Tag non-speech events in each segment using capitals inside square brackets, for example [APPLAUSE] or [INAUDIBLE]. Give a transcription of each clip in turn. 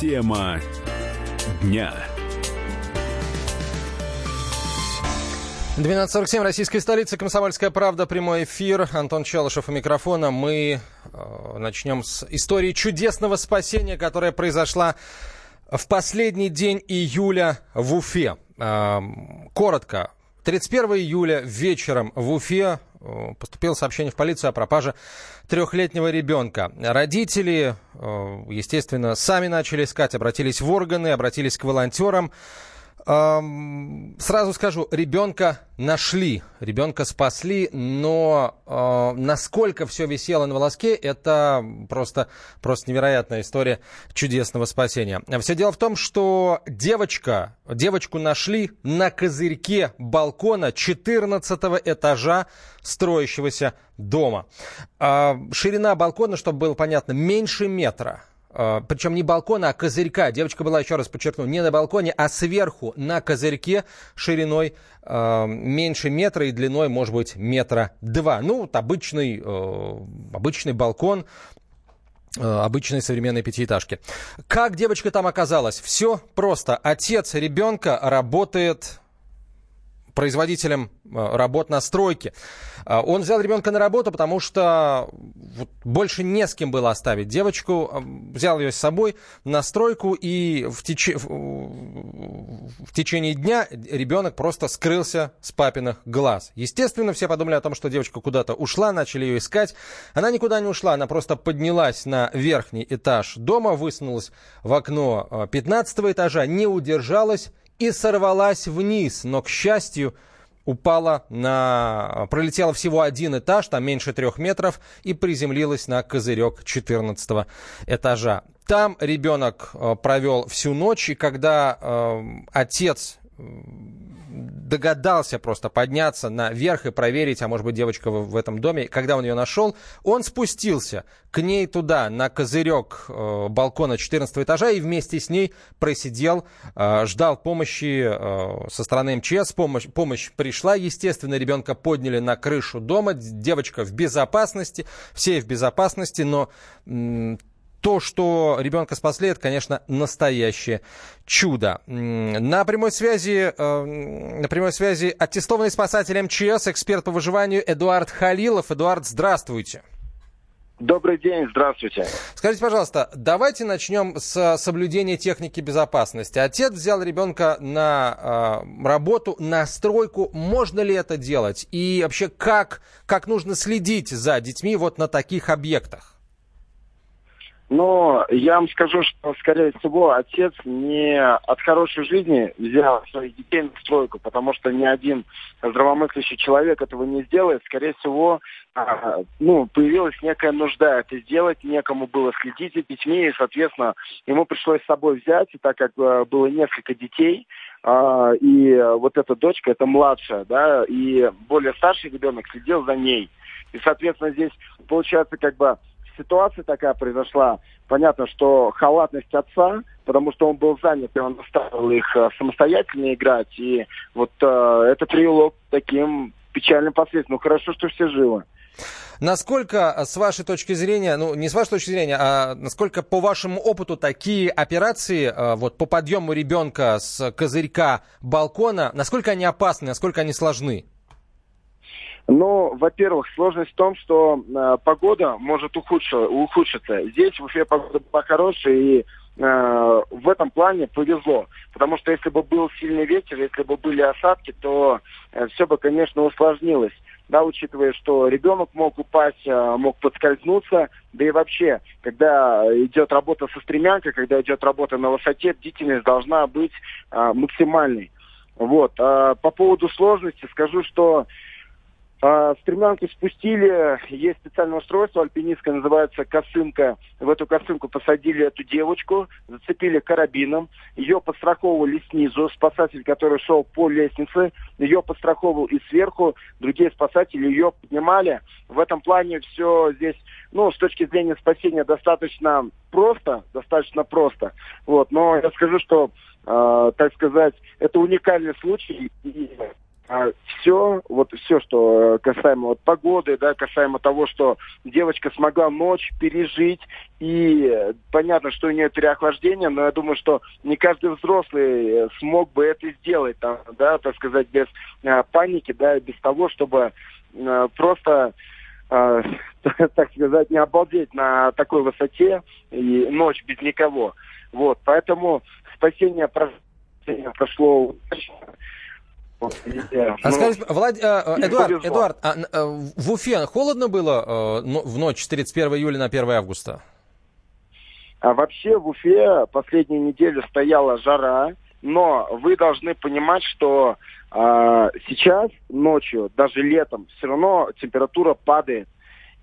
Тема дня. 12.47, российская столица, Комсомольская правда, прямой эфир. Антон Челышев у микрофона. Мы э, начнем с истории чудесного спасения, которая произошла в последний день июля в Уфе. Э, коротко. 31 июля вечером в Уфе поступило сообщение в полицию о пропаже трехлетнего ребенка. Родители, э, естественно, сами начали искать, обратились в органы, обратились к волонтерам. Сразу скажу, ребенка нашли, ребенка спасли, но э, насколько все висело на волоске, это просто, просто невероятная история чудесного спасения. Все дело в том, что девочка, девочку нашли на козырьке балкона 14 этажа строящегося дома. Э, ширина балкона, чтобы было понятно, меньше метра. А, Причем не балкона, а козырька. Девочка была, еще раз подчеркну, не на балконе, а сверху на козырьке шириной э, меньше метра и длиной, может быть, метра два. Ну, вот обычный, э, обычный балкон, э, обычной современной пятиэтажки. Как девочка там оказалась? Все просто. Отец ребенка работает производителем э, работ на стройке. А, он взял ребенка на работу, потому что больше не с кем было оставить девочку. А, взял ее с собой на стройку, и в, теч... в течение дня ребенок просто скрылся с папиных глаз. Естественно, все подумали о том, что девочка куда-то ушла, начали ее искать. Она никуда не ушла, она просто поднялась на верхний этаж дома, высунулась в окно 15 э, этажа, не удержалась и сорвалась вниз, но, к счастью, упала на... пролетела всего один этаж, там меньше трех метров, и приземлилась на козырек 14 этажа. Там ребенок э, провел всю ночь, и когда э, отец догадался просто подняться наверх и проверить, а может быть девочка в, в этом доме. Когда он ее нашел, он спустился к ней туда, на козырек э, балкона 14 этажа и вместе с ней просидел, э, ждал помощи э, со стороны МЧС. Помощь, помощь пришла, естественно, ребенка подняли на крышу дома, девочка в безопасности, все в безопасности, но то, что ребенка спасли, это, конечно, настоящее чудо. На прямой связи, э, на прямой связи аттестованный спасатель МЧС, эксперт по выживанию Эдуард Халилов. Эдуард, здравствуйте. Добрый день, здравствуйте. Скажите, пожалуйста, давайте начнем с соблюдения техники безопасности. Отец взял ребенка на э, работу, на стройку. Можно ли это делать? И вообще, как, как нужно следить за детьми вот на таких объектах? Но я вам скажу, что, скорее всего, отец не от хорошей жизни взял своих детей на стройку, потому что ни один здравомыслящий человек этого не сделает. Скорее всего, а, ну, появилась некая нужда это сделать, некому было следить за детьми, и, соответственно, ему пришлось с собой взять, и так как а, было несколько детей, а, и вот эта дочка, это младшая, да, и более старший ребенок следил за ней. И, соответственно, здесь получается как бы ситуация такая произошла. Понятно, что халатность отца, потому что он был занят, и он оставил их э, самостоятельно играть. И вот э, это привело к таким печальным последствиям. Ну, хорошо, что все живы. Насколько, э, с вашей точки зрения, ну, не с вашей точки зрения, а насколько по вашему опыту такие операции, э, вот по подъему ребенка с козырька балкона, насколько они опасны, насколько они сложны? Ну, во-первых, сложность в том, что э, погода может ухудшиться, ухудшиться. Здесь в Уфе погода была хорошая, и э, в этом плане повезло. Потому что если бы был сильный ветер, если бы были осадки, то э, все бы, конечно, усложнилось. Да, учитывая, что ребенок мог упасть, э, мог подскользнуться, да и вообще, когда идет работа со стремянкой, когда идет работа на высоте, бдительность должна быть э, максимальной. Вот. А по поводу сложности скажу, что а, стремянку спустили, есть специальное устройство альпинистское, называется косынка. В эту косынку посадили эту девочку, зацепили карабином, ее подстраховывали снизу, спасатель, который шел по лестнице, ее подстраховывал и сверху, другие спасатели ее поднимали. В этом плане все здесь, ну, с точки зрения спасения достаточно просто, достаточно просто. Вот, но я скажу, что, э, так сказать, это уникальный случай, и все, вот все, что касаемо вот погоды, да, касаемо того, что девочка смогла ночь пережить, и понятно, что у нее переохлаждение, но я думаю, что не каждый взрослый смог бы это сделать, там, да, так сказать, без а, паники, да, без того, чтобы а, просто а, [LAUGHS] так сказать, не обалдеть на такой высоте и ночь без никого. Вот, поэтому спасение прошло удачно. А ну, скажите, Влад... Э, Эдуард, Эдуард а, э, в Уфе холодно было э, в ночь с 31 июля на 1 августа? А вообще в Уфе последнюю неделю стояла жара, но вы должны понимать, что э, сейчас ночью, даже летом, все равно температура падает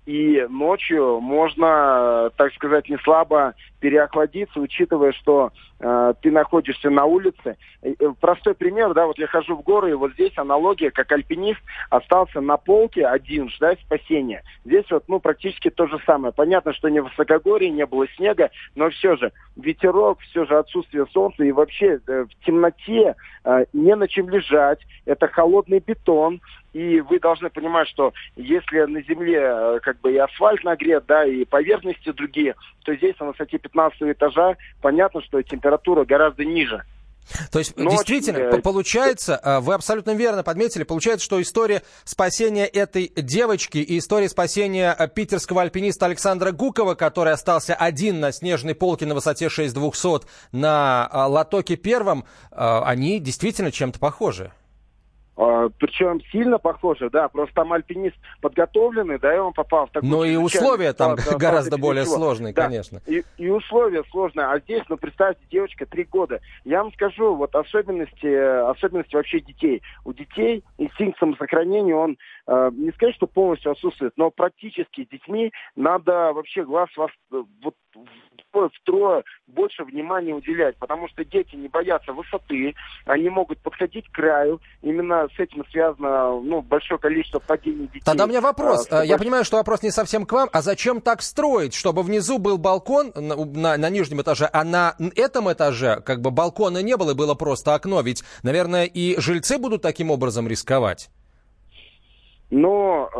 и ночью можно, так сказать, не слабо переохладиться, учитывая, что э, ты находишься на улице. Э, простой пример, да, вот я хожу в горы, и вот здесь аналогия, как альпинист остался на полке один, ждать спасения. Здесь вот, ну, практически то же самое. Понятно, что не в высокогорье, не было снега, но все же ветерок, все же отсутствие солнца, и вообще э, в темноте э, не на чем лежать, это холодный бетон, и вы должны понимать, что если на земле э, как бы и асфальт нагрет, да, и поверхности другие, то здесь на высоте 15 этажа понятно, что температура гораздо ниже. То есть, Ночь, действительно, э, получается, э, вы абсолютно верно подметили, получается, что история спасения этой девочки и история спасения питерского альпиниста Александра Гукова, который остался один на снежной полке на высоте 6200 на Латоке первом, они действительно чем-то похожи. А, Причем сильно похоже, да, просто там альпинист подготовленный, да, и он попал в такую... Ну и условия там да, [LAUGHS] гораздо более сложные, да. конечно. И, и условия сложные, а здесь, ну, представьте, девочка три года. Я вам скажу, вот особенности, особенности вообще детей. У детей инстинкт самосохранения, он, э, не сказать, что полностью отсутствует, но практически с детьми надо вообще глаз вас вот втрое больше внимания уделять, потому что дети не боятся высоты, они могут подходить к краю. Именно с этим связано ну, большое количество падений детей. Тогда у меня вопрос. А, Я больш... понимаю, что вопрос не совсем к вам. А зачем так строить, чтобы внизу был балкон на, на, на нижнем этаже, а на этом этаже как бы балкона не было и было просто окно? Ведь, наверное, и жильцы будут таким образом рисковать. Но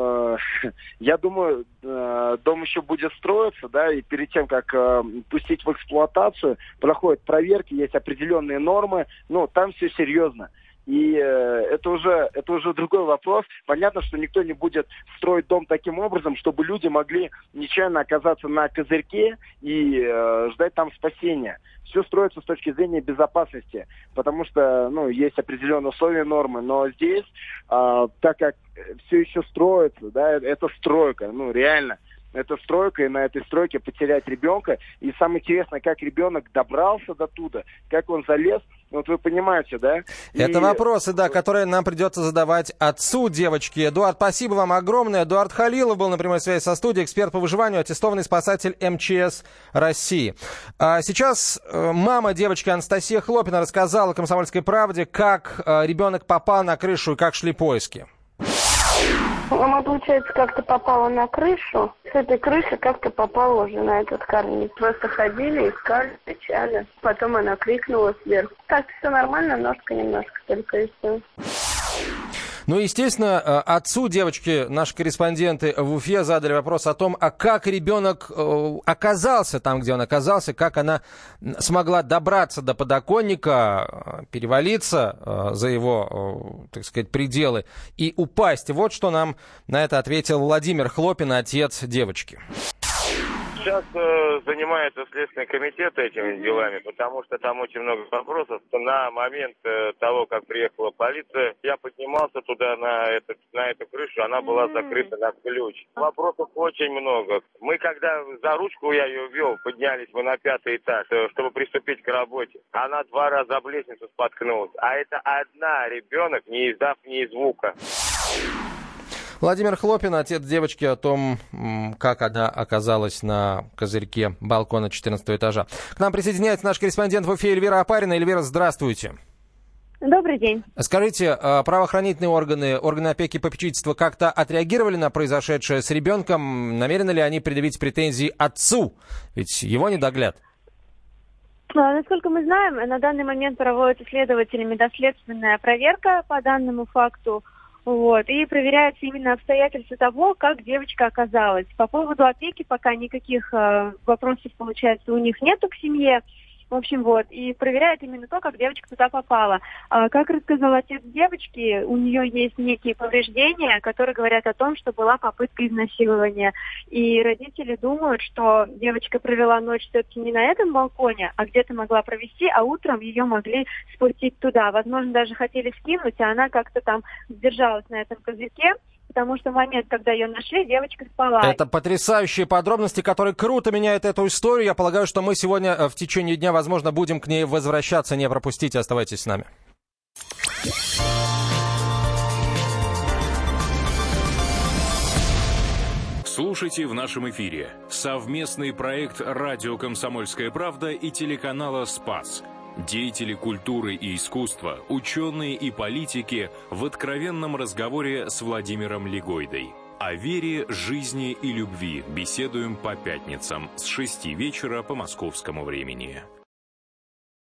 э, [LAUGHS] я думаю, э, дом еще будет строиться, да, и перед тем, как э, пустить в эксплуатацию, проходят проверки, есть определенные нормы, но там все серьезно. И э, это уже это уже другой вопрос. Понятно, что никто не будет строить дом таким образом, чтобы люди могли нечаянно оказаться на козырьке и э, ждать там спасения. Все строится с точки зрения безопасности, потому что ну, есть определенные условия нормы. Но здесь, э, так как все еще строится, да, это стройка, ну реально это стройка, и на этой стройке потерять ребенка. И самое интересное, как ребенок добрался до туда, как он залез, вот вы понимаете, да? Это и... вопросы, да, которые нам придется задавать отцу девочки. Эдуард, спасибо вам огромное. Эдуард Халилов был на прямой связи со студией, эксперт по выживанию, аттестованный спасатель МЧС России. А сейчас э, мама девочки Анастасия Хлопина рассказала «Комсомольской правде», как э, ребенок попал на крышу и как шли поиски. Мама, получается, как-то попала на крышу. С этой крыши как-то попала уже на этот карниз. Просто ходили, искали, кричали. Потом она крикнула сверху. Так, все нормально, ножка немножко только и все. Ну, естественно, э, отцу девочки, наши корреспонденты в Уфе задали вопрос о том, а как ребенок э, оказался там, где он оказался, как она смогла добраться до подоконника, э, перевалиться за его, так сказать, пределы и упасть. Вот что нам на это ответил Владимир Хлопин, отец девочки. Сейчас э, занимается Следственный комитет этими делами, потому что там очень много вопросов. На момент э, того, как приехала полиция, я поднимался туда на, этот, на эту крышу, она была закрыта на ключ. Вопросов очень много. Мы, когда за ручку я ее вел, поднялись мы на пятый этаж, э, чтобы приступить к работе. Она два раза об лестницу споткнулась. А это одна ребенок, не издав ни звука. Владимир Хлопин, отец девочки, о том, как она оказалась на козырьке балкона 14 этажа. К нам присоединяется наш корреспондент в Уфе Эльвира Апарина. Эльвира, здравствуйте. Добрый день. Скажите, а правоохранительные органы, органы опеки и попечительства как-то отреагировали на произошедшее с ребенком? Намерены ли они предъявить претензии отцу? Ведь его недогляд. А, насколько мы знаем, на данный момент проводится следователями доследственная проверка по данному факту. Вот, и проверяются именно обстоятельства того, как девочка оказалась. По поводу опеки пока никаких э, вопросов, получается, у них нету к семье. В общем, вот. И проверяет именно то, как девочка туда попала. А, как рассказал отец девочки, у нее есть некие повреждения, которые говорят о том, что была попытка изнасилования. И родители думают, что девочка провела ночь все-таки не на этом балконе, а где-то могла провести, а утром ее могли спустить туда. Возможно, даже хотели скинуть, а она как-то там сдержалась на этом козырьке потому что в момент, когда ее нашли, девочка спала. Это потрясающие подробности, которые круто меняют эту историю. Я полагаю, что мы сегодня э, в течение дня, возможно, будем к ней возвращаться. Не пропустите, оставайтесь с нами. Слушайте в нашем эфире совместный проект «Радио Комсомольская правда» и телеканала «Спас». Деятели культуры и искусства, ученые и политики в откровенном разговоре с Владимиром Легойдой. О вере, жизни и любви беседуем по пятницам с 6 вечера по московскому времени.